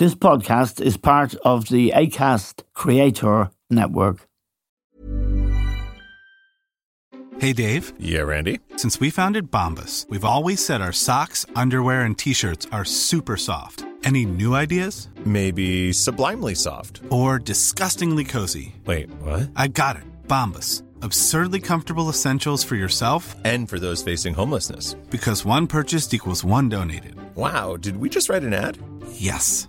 This podcast is part of the ACAST Creator Network. Hey, Dave. Yeah, Randy. Since we founded Bombas, we've always said our socks, underwear, and t shirts are super soft. Any new ideas? Maybe sublimely soft. Or disgustingly cozy. Wait, what? I got it. Bombas. Absurdly comfortable essentials for yourself and for those facing homelessness. Because one purchased equals one donated. Wow, did we just write an ad? Yes.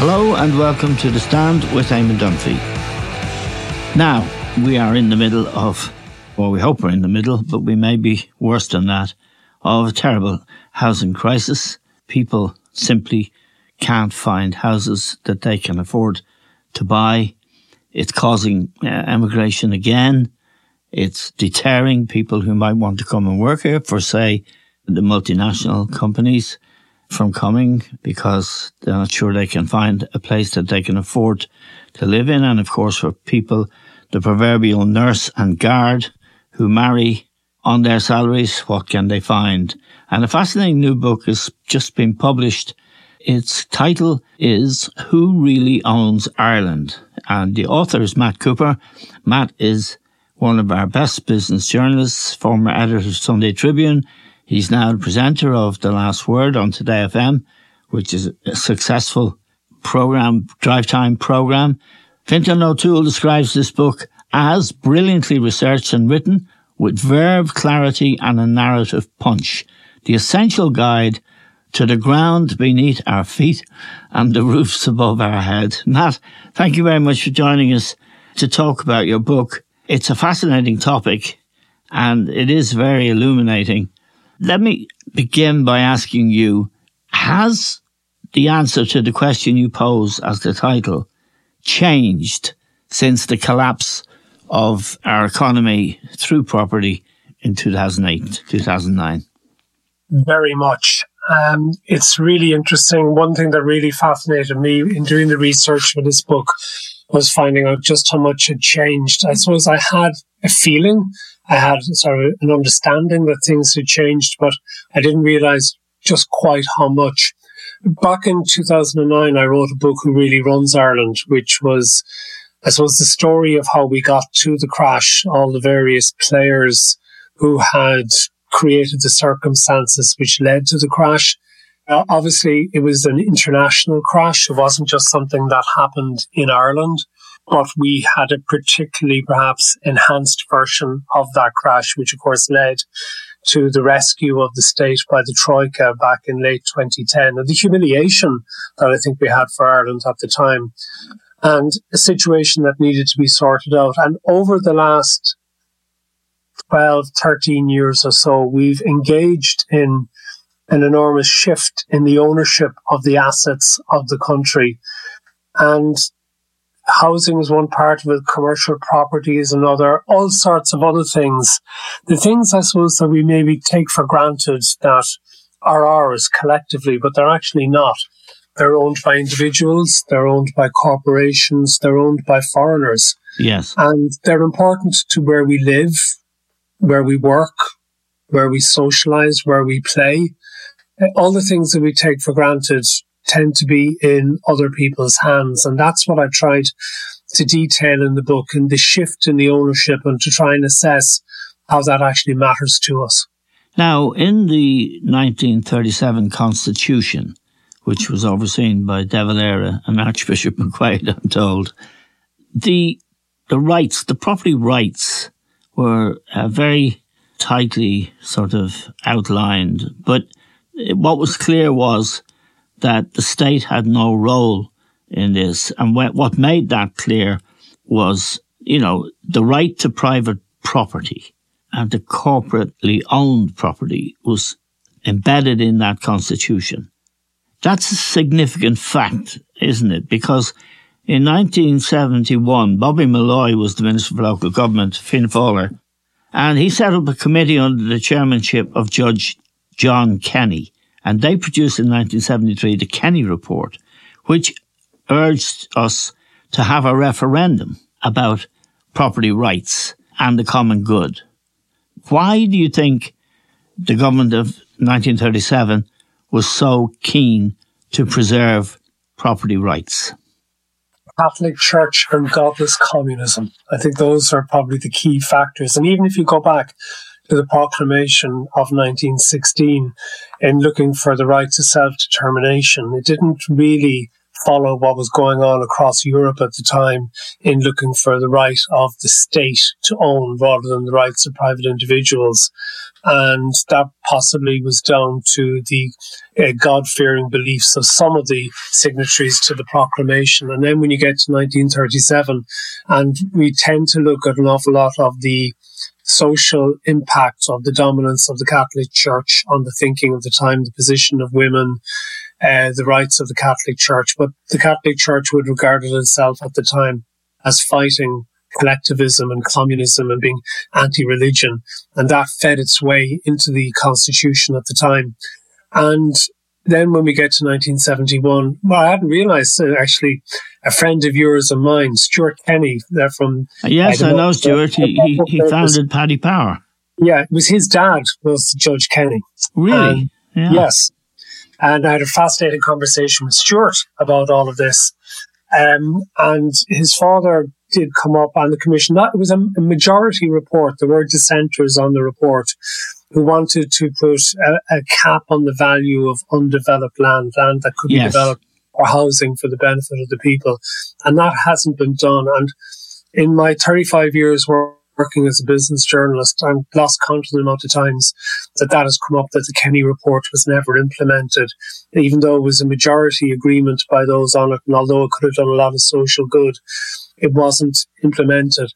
Hello and welcome to The Stand with Eamon Dunphy. Now, we are in the middle of, well, we hope we're in the middle, but we may be worse than that, of a terrible housing crisis. People simply can't find houses that they can afford to buy. It's causing uh, emigration again. It's deterring people who might want to come and work here for, say, the multinational companies from coming because they're not sure they can find a place that they can afford to live in. And of course, for people, the proverbial nurse and guard who marry on their salaries, what can they find? And a fascinating new book has just been published. Its title is Who Really Owns Ireland? And the author is Matt Cooper. Matt is one of our best business journalists, former editor of Sunday Tribune. He's now the presenter of The Last Word on Today FM, which is a successful program, drive time program. Fintan O'Toole describes this book as brilliantly researched and written with verve clarity and a narrative punch. The essential guide to the ground beneath our feet and the roofs above our head. Matt, thank you very much for joining us to talk about your book. It's a fascinating topic and it is very illuminating. Let me begin by asking you, has the answer to the question you pose as the title changed since the collapse of our economy through property in 2008, 2009? Very much. Um, it's really interesting. One thing that really fascinated me in doing the research for this book was finding out just how much had changed. I suppose I had a feeling I had sort of an understanding that things had changed, but I didn't realize just quite how much. Back in 2009, I wrote a book, Who Really Runs Ireland, which was, I suppose, the story of how we got to the crash, all the various players who had created the circumstances which led to the crash. Uh, obviously, it was an international crash. It wasn't just something that happened in Ireland but we had a particularly perhaps enhanced version of that crash, which of course led to the rescue of the state by the Troika back in late 2010 and the humiliation that I think we had for Ireland at the time and a situation that needed to be sorted out. And over the last 12, 13 years or so, we've engaged in an enormous shift in the ownership of the assets of the country. And housing is one part of it, commercial property is another, all sorts of other things. The things I suppose that we maybe take for granted that are ours collectively, but they're actually not. They're owned by individuals, they're owned by corporations, they're owned by foreigners. Yes. And they're important to where we live, where we work, where we socialize, where we play. All the things that we take for granted tend to be in other people's hands. And that's what I tried to detail in the book and the shift in the ownership and to try and assess how that actually matters to us. Now, in the 1937 Constitution, which was overseen by De Valera and Archbishop McQuaid, I'm told, the the rights, the property rights were uh, very tightly sort of outlined. But what was clear was that the state had no role in this. And what made that clear was, you know, the right to private property and the corporately owned property was embedded in that constitution. That's a significant fact, isn't it? Because in 1971, Bobby Molloy was the Minister for Local Government, Fianna Fáiler, and he set up a committee under the chairmanship of Judge John Kenny. And they produced in 1973 the Kenny Report, which urged us to have a referendum about property rights and the common good. Why do you think the government of 1937 was so keen to preserve property rights? Catholic Church and godless communism. I think those are probably the key factors. And even if you go back to the proclamation of 1916 in looking for the right to self determination, it didn't really follow what was going on across Europe at the time in looking for the right of the state to own rather than the rights of private individuals. And that possibly was down to the uh, God fearing beliefs of some of the signatories to the proclamation. And then when you get to 1937, and we tend to look at an awful lot of the social impact of the dominance of the Catholic Church on the thinking of the time, the position of women, uh, the rights of the Catholic Church. But the Catholic Church would regard itself at the time as fighting collectivism and communism and being anti-religion. And that fed its way into the constitution at the time. And then when we get to 1971, well, I hadn't realized uh, actually a friend of yours and mine, Stewart Kenny, they're from. Yes, I, I know Stewart. He, he, he founded Paddy Power. Yeah, it was his dad was Judge Kenny. Really? yeah. Yes. And I had a fascinating conversation with Stewart about all of this. Um, and his father did come up on the commission. That was a, a majority report. There were dissenters on the report who wanted to put a, a, cap on the value of undeveloped land, land that could be yes. developed for housing for the benefit of the people. And that hasn't been done. And in my 35 years working as a business journalist, I've lost count of the amount of times that that has come up that the Kenny report was never implemented, even though it was a majority agreement by those on it. And although it could have done a lot of social good, it wasn't implemented.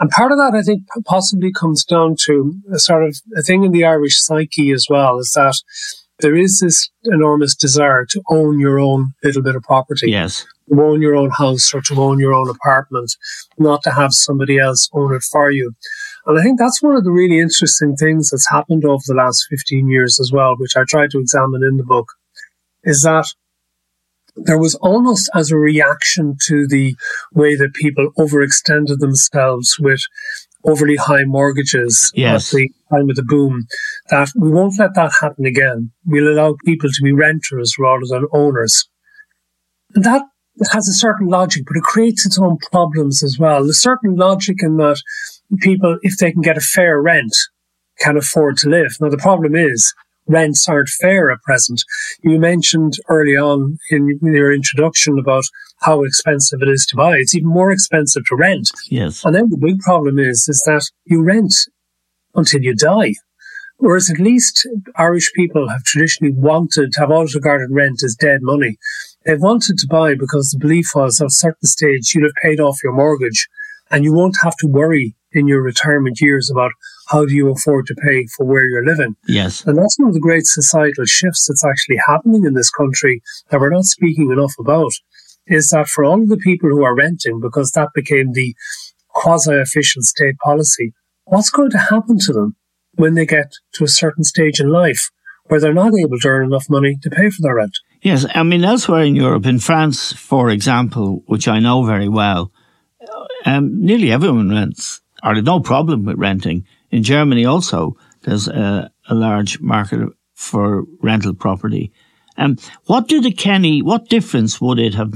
And part of that, I think, possibly comes down to a sort of a thing in the Irish psyche as well, is that there is this enormous desire to own your own little bit of property. Yes. To own your own house or to own your own apartment, not to have somebody else own it for you. And I think that's one of the really interesting things that's happened over the last 15 years as well, which I tried to examine in the book, is that there was almost as a reaction to the way that people overextended themselves with overly high mortgages yes. at the time of the boom, that we won't let that happen again. We'll allow people to be renters rather than owners. And that has a certain logic, but it creates its own problems as well. There's certain logic in that people, if they can get a fair rent, can afford to live. Now, the problem is rents aren't fair at present. You mentioned early on in your introduction about how expensive it is to buy. It's even more expensive to rent. Yes. And then the big problem is, is that you rent until you die. Whereas at least Irish people have traditionally wanted to have always regarded rent as dead money. They've wanted to buy because the belief was at a certain stage you'd have paid off your mortgage and you won't have to worry in your retirement years about how do you afford to pay for where you're living. Yes. And that's one of the great societal shifts that's actually happening in this country that we're not speaking enough about is that for all of the people who are renting, because that became the quasi official state policy, what's going to happen to them when they get to a certain stage in life where they're not able to earn enough money to pay for their rent? Yes. I mean, elsewhere in Europe, in France, for example, which I know very well, um, nearly everyone rents, or no problem with renting. In Germany also, there's a, a large market for rental property. Um, what do the Kenny, what difference would it have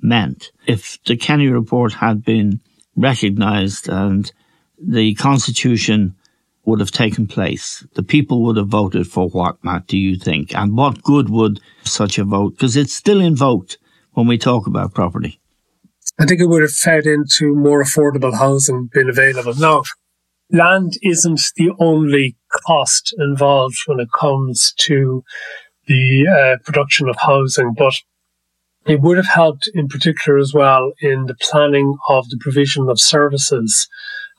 meant if the Kenny report had been recognised and the constitution would have taken place? The people would have voted for what, Matt, do you think? And what good would such a vote, because it's still invoked when we talk about property? I think it would have fed into more affordable housing being available. Now, land isn't the only cost involved when it comes to the uh, production of housing, but it would have helped in particular as well in the planning of the provision of services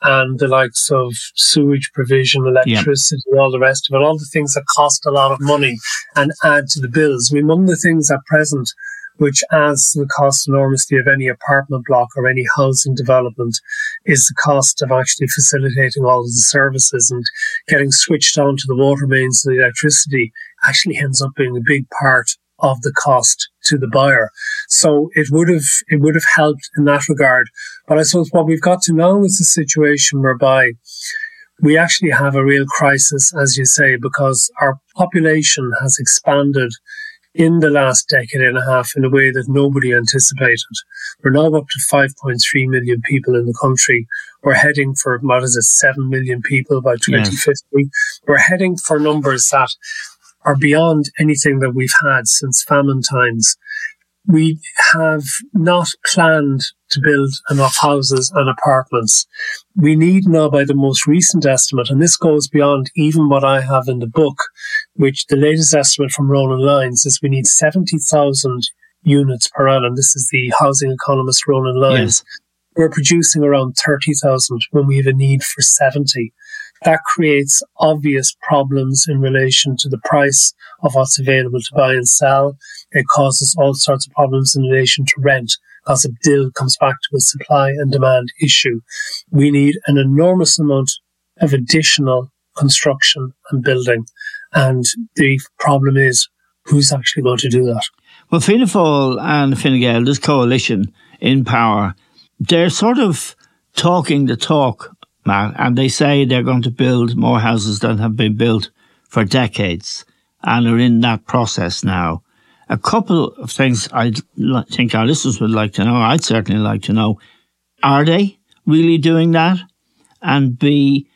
and the likes of sewage provision, electricity, yep. all the rest of it, all the things that cost a lot of money and add to the bills. I mean, one of the things at present which adds to the cost enormously of any apartment block or any housing development is the cost of actually facilitating all of the services and getting switched on to the water mains and the electricity actually ends up being a big part of the cost to the buyer. So it would have, it would have helped in that regard. But I suppose what we've got to now is a situation whereby we actually have a real crisis, as you say, because our population has expanded in the last decade and a half in a way that nobody anticipated. We're now up to 5.3 million people in the country. We're heading for, what is it, 7 million people by 2050. Yes. We're heading for numbers that are beyond anything that we've had since famine times. We have not planned to build enough houses and apartments. We need now, by the most recent estimate, and this goes beyond even what I have in the book, which the latest estimate from Ronan Lyons is we need 70,000 units per annum. This is the housing economist Ronan Lyons. Yes. We're producing around 30,000 when we have a need for 70 that creates obvious problems in relation to the price of what's available to buy and sell. It causes all sorts of problems in relation to rent because a deal comes back to a supply and demand issue. We need an enormous amount of additional construction and building. And the problem is who's actually going to do that? Well, Fianna Fáil and Fine Gael, this coalition in power, they're sort of talking the talk Matt, and they say they're going to build more houses than have been built for decades and are in that process now. A couple of things I think our listeners would like to know, I'd certainly like to know, are they really doing that? And B,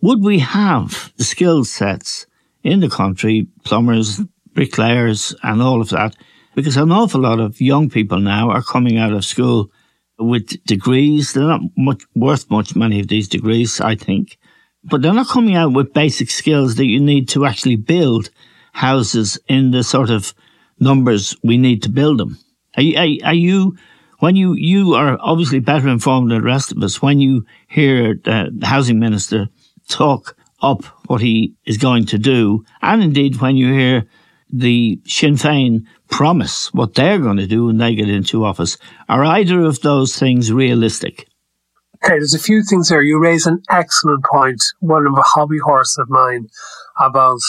would we have the skill sets in the country, plumbers, bricklayers, and all of that? Because an awful lot of young people now are coming out of school with degrees. They're not much worth much many of these degrees, I think, but they're not coming out with basic skills that you need to actually build houses in the sort of numbers we need to build them. Are you, are, are you when you you are obviously better informed than the rest of us when you hear the housing minister talk up what he is going to do, and indeed when you hear the Sinn Féin promise what they're going to do when they get into office. Are either of those things realistic? Okay, there's a few things there. You raise an excellent point, one of a hobby horse of mine, about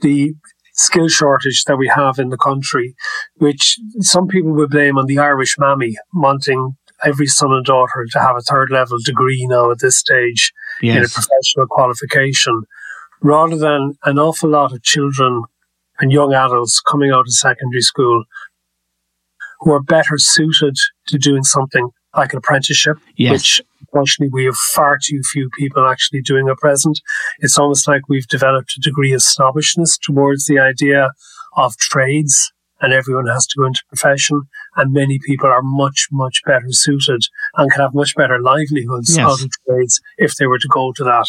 the skill shortage that we have in the country, which some people would blame on the Irish mammy wanting every son and daughter to have a third level degree now at this stage yes. in a professional qualification, rather than an awful lot of children and young adults coming out of secondary school who are better suited to doing something like an apprenticeship, yes. which unfortunately we have far too few people actually doing at present. It's almost like we've developed a degree of snobbishness towards the idea of trades and everyone has to go into profession and many people are much, much better suited and can have much better livelihoods yes. out of trades if they were to go to that.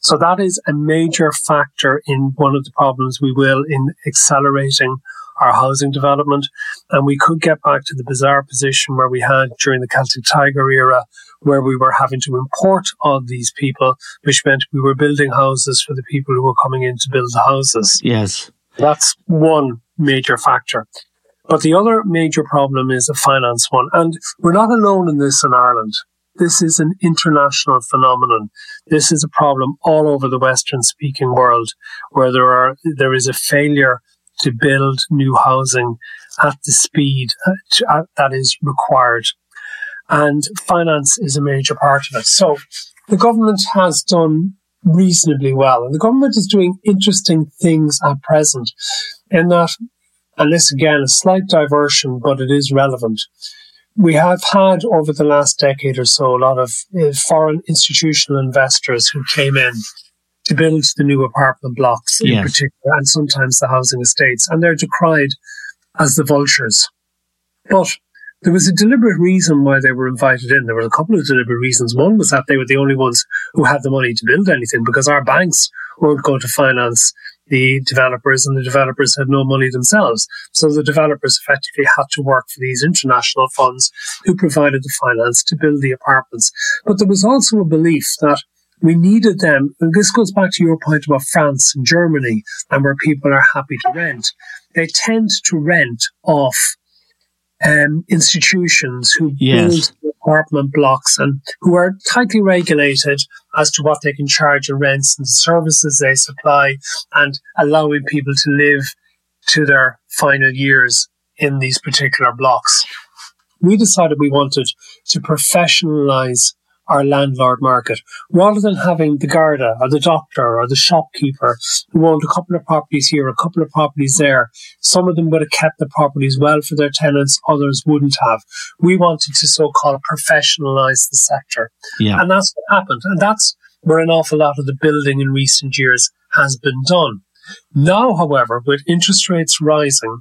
So that is a major factor in one of the problems we will in accelerating our housing development. And we could get back to the bizarre position where we had during the Celtic Tiger era, where we were having to import all these people, which meant we were building houses for the people who were coming in to build the houses. Yes. That's one major factor. But the other major problem is a finance one. And we're not alone in this in Ireland. This is an international phenomenon. This is a problem all over the Western speaking world where there are, there is a failure to build new housing at the speed uh, that is required. And finance is a major part of it. So the government has done reasonably well. And the government is doing interesting things at present in that, and this again, a slight diversion, but it is relevant. We have had over the last decade or so a lot of uh, foreign institutional investors who came in to build the new apartment blocks in yes. particular, and sometimes the housing estates, and they're decried as the vultures. But there was a deliberate reason why they were invited in. There were a couple of deliberate reasons. One was that they were the only ones who had the money to build anything because our banks weren't going to finance the developers and the developers had no money themselves. So the developers effectively had to work for these international funds who provided the finance to build the apartments. But there was also a belief that we needed them. And this goes back to your point about France and Germany and where people are happy to rent. They tend to rent off um, institutions who yes. build apartment blocks and who are tightly regulated as to what they can charge in rents and the services they supply and allowing people to live to their final years in these particular blocks. We decided we wanted to professionalize our landlord market, rather than having the Garda or the doctor or the shopkeeper who owned a couple of properties here, a couple of properties there. Some of them would have kept the properties well for their tenants, others wouldn't have. We wanted to so-called professionalize the sector. Yeah. And that's what happened. And that's where an awful lot of the building in recent years has been done. Now, however, with interest rates rising,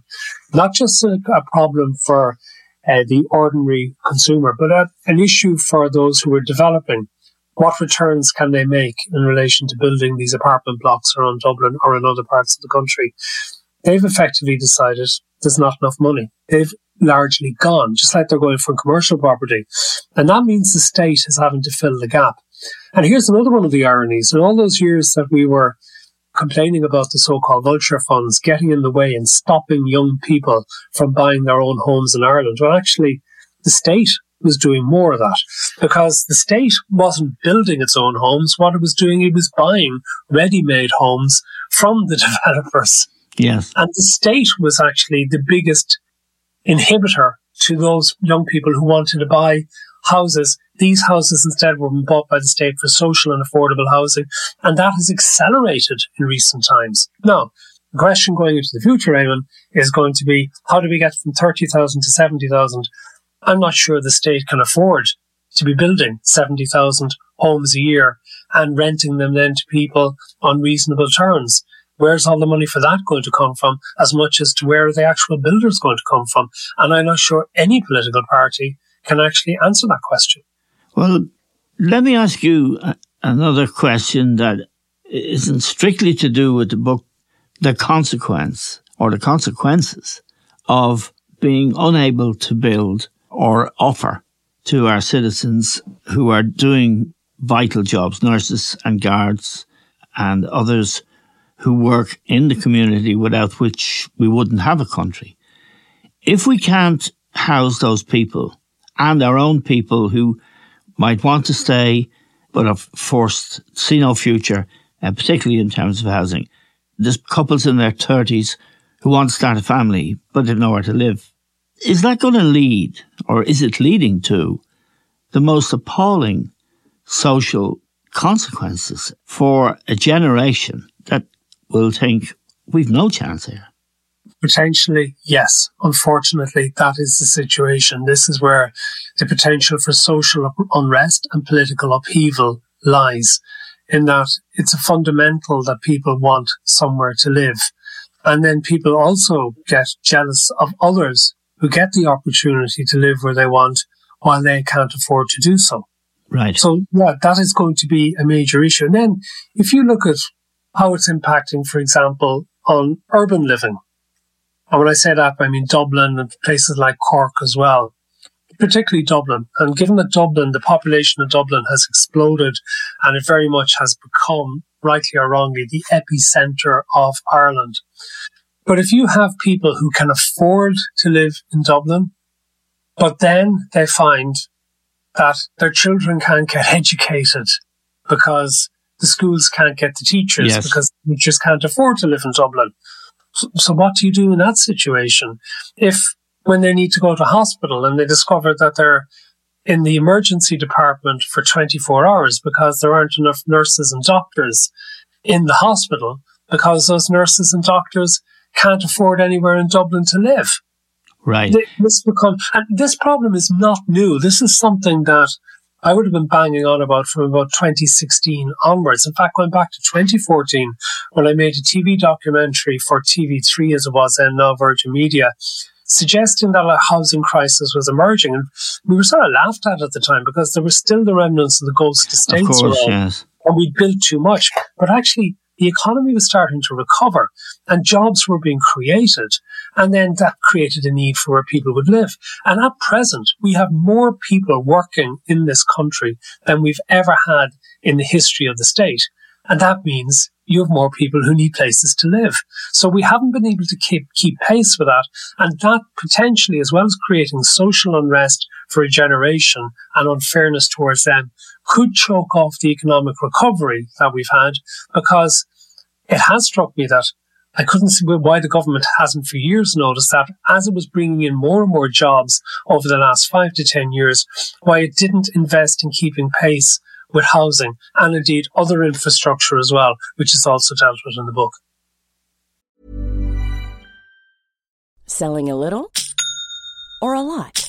not just a, a problem for uh, the ordinary consumer, but a, an issue for those who are developing. What returns can they make in relation to building these apartment blocks around Dublin or in other parts of the country? They've effectively decided there's not enough money. They've largely gone, just like they're going for commercial property. And that means the state is having to fill the gap. And here's another one of the ironies. In all those years that we were complaining about the so-called vulture funds getting in the way and stopping young people from buying their own homes in Ireland. Well, actually, the state was doing more of that because the state wasn't building its own homes. What it was doing, it was buying ready-made homes from the developers. Yes. And the state was actually the biggest inhibitor to those young people who wanted to buy houses these houses instead were bought by the state for social and affordable housing, and that has accelerated in recent times. Now, the question going into the future, Eamon, is going to be how do we get from 30,000 to 70,000? I'm not sure the state can afford to be building 70,000 homes a year and renting them then to people on reasonable terms. Where's all the money for that going to come from, as much as to where are the actual builders going to come from? And I'm not sure any political party can actually answer that question. Well, let me ask you another question that isn't strictly to do with the book, the consequence or the consequences of being unable to build or offer to our citizens who are doing vital jobs, nurses and guards and others who work in the community without which we wouldn't have a country. If we can't house those people and our own people who might want to stay, but are forced, see no future, and particularly in terms of housing. There's couples in their 30s who want to start a family, but they've nowhere to live. Is that going to lead, or is it leading to, the most appalling social consequences for a generation that will think we've no chance here? Potentially, yes. Unfortunately, that is the situation. This is where the potential for social unrest and political upheaval lies in that it's a fundamental that people want somewhere to live. And then people also get jealous of others who get the opportunity to live where they want while they can't afford to do so. Right. So yeah, that is going to be a major issue. And then if you look at how it's impacting, for example, on urban living, and when I say that, I mean Dublin and places like Cork as well, particularly Dublin. And given that Dublin, the population of Dublin has exploded and it very much has become, rightly or wrongly, the epicenter of Ireland. But if you have people who can afford to live in Dublin, but then they find that their children can't get educated because the schools can't get the teachers yes. because teachers can't afford to live in Dublin. So, what do you do in that situation? If when they need to go to hospital and they discover that they're in the emergency department for 24 hours because there aren't enough nurses and doctors in the hospital because those nurses and doctors can't afford anywhere in Dublin to live. Right. This become, and this problem is not new. This is something that I would have been banging on about from about 2016 onwards. In fact, going back to 2014, when I made a TV documentary for TV3 as it was then, now Virgin Media, suggesting that a housing crisis was emerging. And we were sort of laughed at at the time because there were still the remnants of the ghost estates of course, around, yes. and we built too much. But actually, the economy was starting to recover and jobs were being created. And then that created a need for where people would live. And at present, we have more people working in this country than we've ever had in the history of the state. And that means you have more people who need places to live. So we haven't been able to keep, keep pace with that. And that potentially, as well as creating social unrest for a generation and unfairness towards them, could choke off the economic recovery that we've had because it has struck me that I couldn't see why the government hasn't for years noticed that as it was bringing in more and more jobs over the last five to 10 years, why it didn't invest in keeping pace with housing and indeed other infrastructure as well, which is also dealt with in the book. Selling a little or a lot?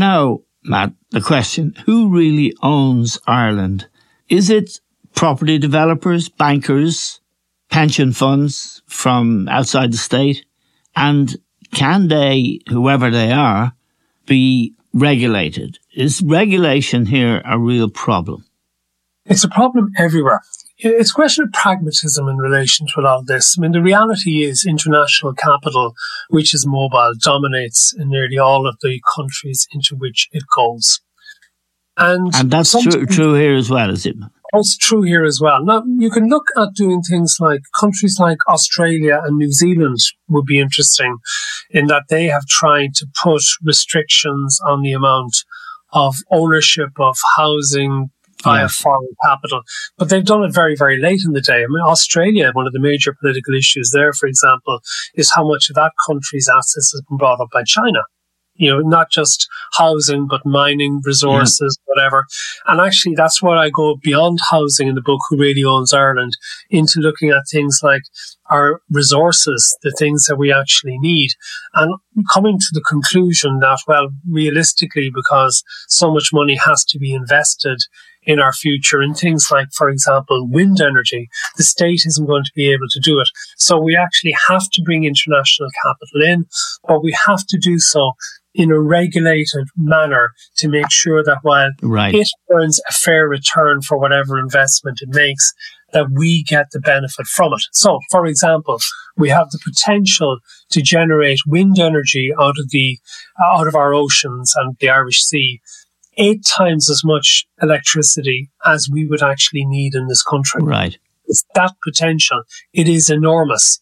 Now, Matt, the question who really owns Ireland? Is it property developers, bankers, pension funds from outside the state? And can they, whoever they are, be regulated? Is regulation here a real problem? It's a problem everywhere. It's a question of pragmatism in relation to a lot of this. I mean, the reality is international capital, which is mobile, dominates in nearly all of the countries into which it goes. And, and that's true, true here as well, is it? That's true here as well. Now, you can look at doing things like countries like Australia and New Zealand would be interesting in that they have tried to put restrictions on the amount of ownership of housing via yes. foreign capital. But they've done it very, very late in the day. I mean, Australia, one of the major political issues there, for example, is how much of that country's assets has been brought up by China you know, not just housing, but mining, resources, yeah. whatever. And actually, that's where I go beyond housing in the book, Who Really Owns Ireland, into looking at things like our resources, the things that we actually need, and coming to the conclusion that, well, realistically, because so much money has to be invested in our future in things like, for example, wind energy. The state isn't going to be able to do it. So we actually have to bring international capital in, but we have to do so in a regulated manner to make sure that while right. it earns a fair return for whatever investment it makes, that we get the benefit from it. So, for example, we have the potential to generate wind energy out of the out of our oceans and the Irish Sea, eight times as much electricity as we would actually need in this country. Right. It's that potential. It is enormous.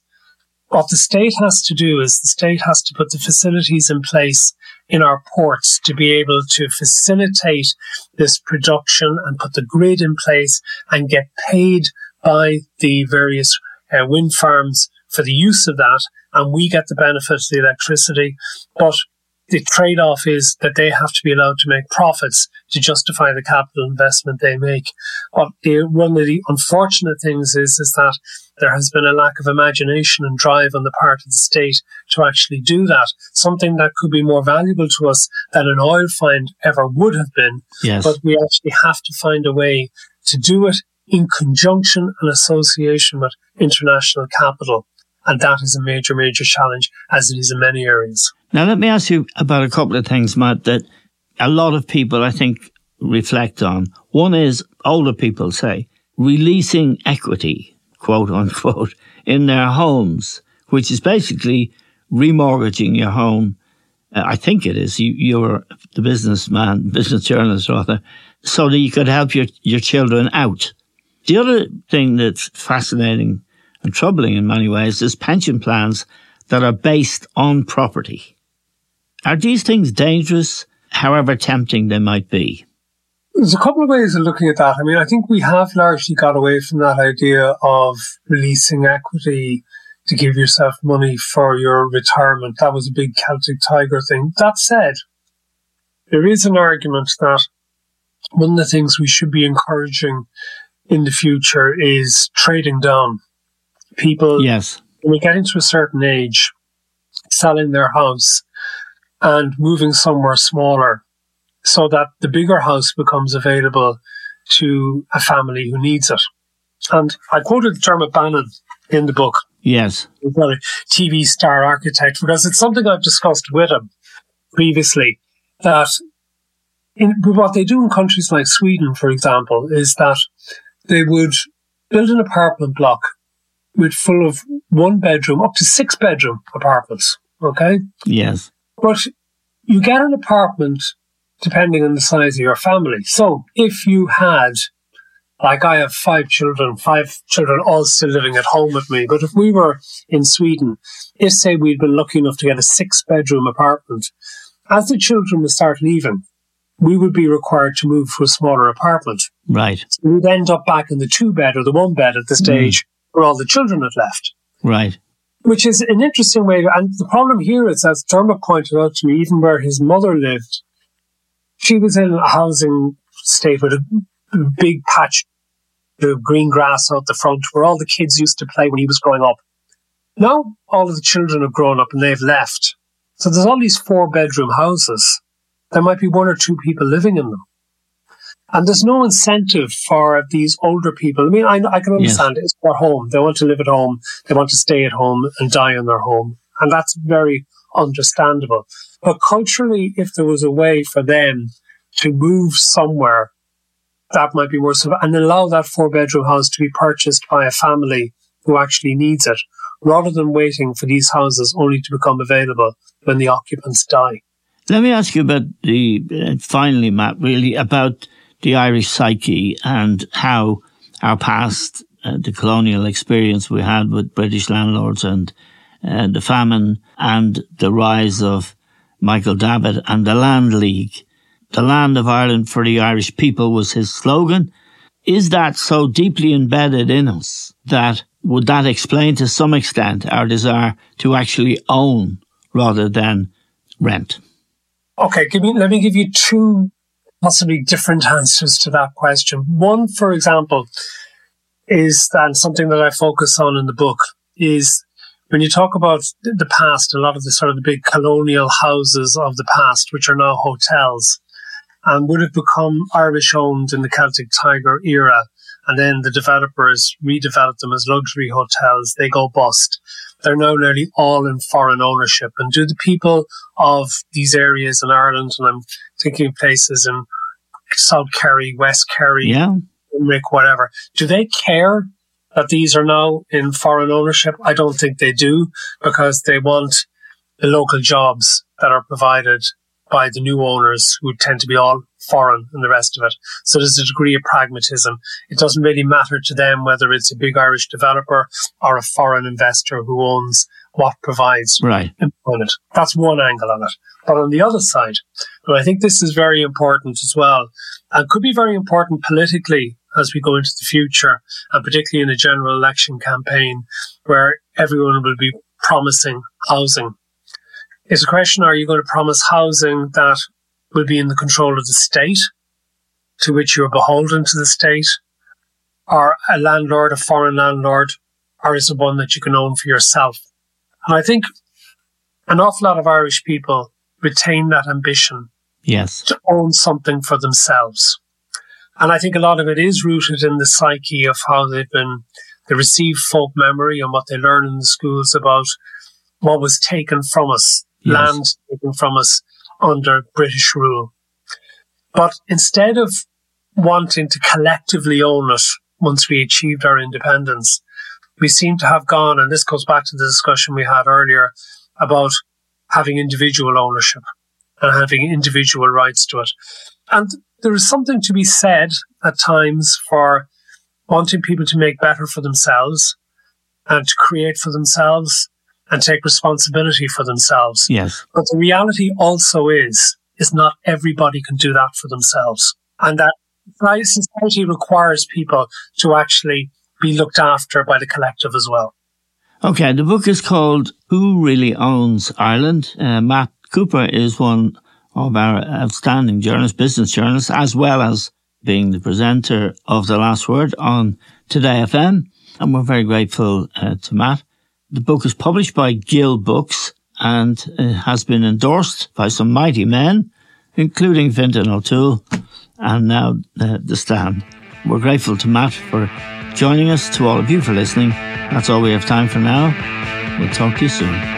What the state has to do is the state has to put the facilities in place in our ports to be able to facilitate this production and put the grid in place and get paid by the various uh, wind farms for the use of that. And we get the benefit of the electricity. But the trade off is that they have to be allowed to make profits to justify the capital investment they make. But the, one of the unfortunate things is, is that there has been a lack of imagination and drive on the part of the state to actually do that. Something that could be more valuable to us than an oil find ever would have been. Yes. But we actually have to find a way to do it in conjunction and association with international capital. And that is a major, major challenge, as it is in many areas. Now, let me ask you about a couple of things, Matt, that a lot of people, I think, reflect on. One is older people say releasing equity, quote unquote, in their homes, which is basically remortgaging your home. Uh, I think it is. You, you're the businessman, business journalist rather, so that you could help your, your children out. The other thing that's fascinating and troubling in many ways is pension plans that are based on property. Are these things dangerous, however tempting they might be? There's a couple of ways of looking at that. I mean, I think we have largely got away from that idea of releasing equity to give yourself money for your retirement. That was a big Celtic Tiger thing. That said, there is an argument that one of the things we should be encouraging in the future is trading down. People, yes, when we get into a certain age, selling their house and moving somewhere smaller so that the bigger house becomes available to a family who needs it. And I quoted Dermot Bannon in the book. Yes. He's not a TV star architect because it's something I've discussed with him previously that in what they do in countries like Sweden, for example, is that they would build an apartment block with full of one bedroom up to six bedroom apartments. Okay. Yes. But you get an apartment depending on the size of your family. So if you had, like I have five children, five children all still living at home with me, but if we were in Sweden, if say we'd been lucky enough to get a six bedroom apartment, as the children would start leaving, we would be required to move to a smaller apartment. Right. So we'd end up back in the two bed or the one bed at the stage mm. where all the children had left. Right which is an interesting way. And the problem here is, as Dermot pointed out to me, even where his mother lived, she was in a housing state with a big patch of green grass out the front where all the kids used to play when he was growing up. Now all of the children have grown up and they've left. So there's all these four bedroom houses. There might be one or two people living in them. And there's no incentive for these older people. I mean, I, I can understand yes. it's their home. They want to live at home. They want to stay at home and die in their home. And that's very understandable. But culturally, if there was a way for them to move somewhere, that might be worse. And allow that four bedroom house to be purchased by a family who actually needs it, rather than waiting for these houses only to become available when the occupants die. Let me ask you about the, uh, finally, Matt, really about the Irish psyche and how our past, uh, the colonial experience we had with British landlords and uh, the famine and the rise of Michael Davitt and the Land League. The land of Ireland for the Irish people was his slogan. Is that so deeply embedded in us that would that explain to some extent our desire to actually own rather than rent? Okay, give me, let me give you two possibly different answers to that question. One, for example, is that something that I focus on in the book is when you talk about the past, a lot of the sort of the big colonial houses of the past, which are now hotels, and would have become Irish owned in the Celtic Tiger era. And then the developers redeveloped them as luxury hotels. They go bust. They're now nearly all in foreign ownership. And do the people of these areas in Ireland, and I'm thinking of places in South Kerry, West Kerry, yeah. Limerick, whatever, do they care that these are now in foreign ownership? I don't think they do because they want the local jobs that are provided by the new owners who tend to be all foreign and the rest of it. So there's a degree of pragmatism. It doesn't really matter to them whether it's a big Irish developer or a foreign investor who owns what provides right. employment. That's one angle on it. But on the other side, and I think this is very important as well, and could be very important politically as we go into the future, and particularly in a general election campaign where everyone will be promising housing. It's a question, are you going to promise housing that will be in the control of the state, to which you're beholden to the state, or a landlord, a foreign landlord, or is it one that you can own for yourself? And I think an awful lot of Irish people retain that ambition yes. to own something for themselves. And I think a lot of it is rooted in the psyche of how they've been, they receive folk memory and what they learn in the schools about what was taken from us, yes. land taken from us under British rule. But instead of wanting to collectively own it once we achieved our independence, we seem to have gone, and this goes back to the discussion we had earlier about having individual ownership and having individual rights to it. And there is something to be said at times for wanting people to make better for themselves and to create for themselves and take responsibility for themselves. Yes. But the reality also is, is not everybody can do that for themselves. And that society requires people to actually be looked after by the collective as well. Okay, the book is called Who Really Owns Ireland? Uh, Matt Cooper is one of our outstanding journalists, business journalists, as well as being the presenter of The Last Word on Today FM. And we're very grateful uh, to Matt. The book is published by Gill Books and has been endorsed by some mighty men, including Fintan O'Toole and now uh, The Stand. We're grateful to Matt for joining us, to all of you for listening. That's all we have time for now. We'll talk to you soon.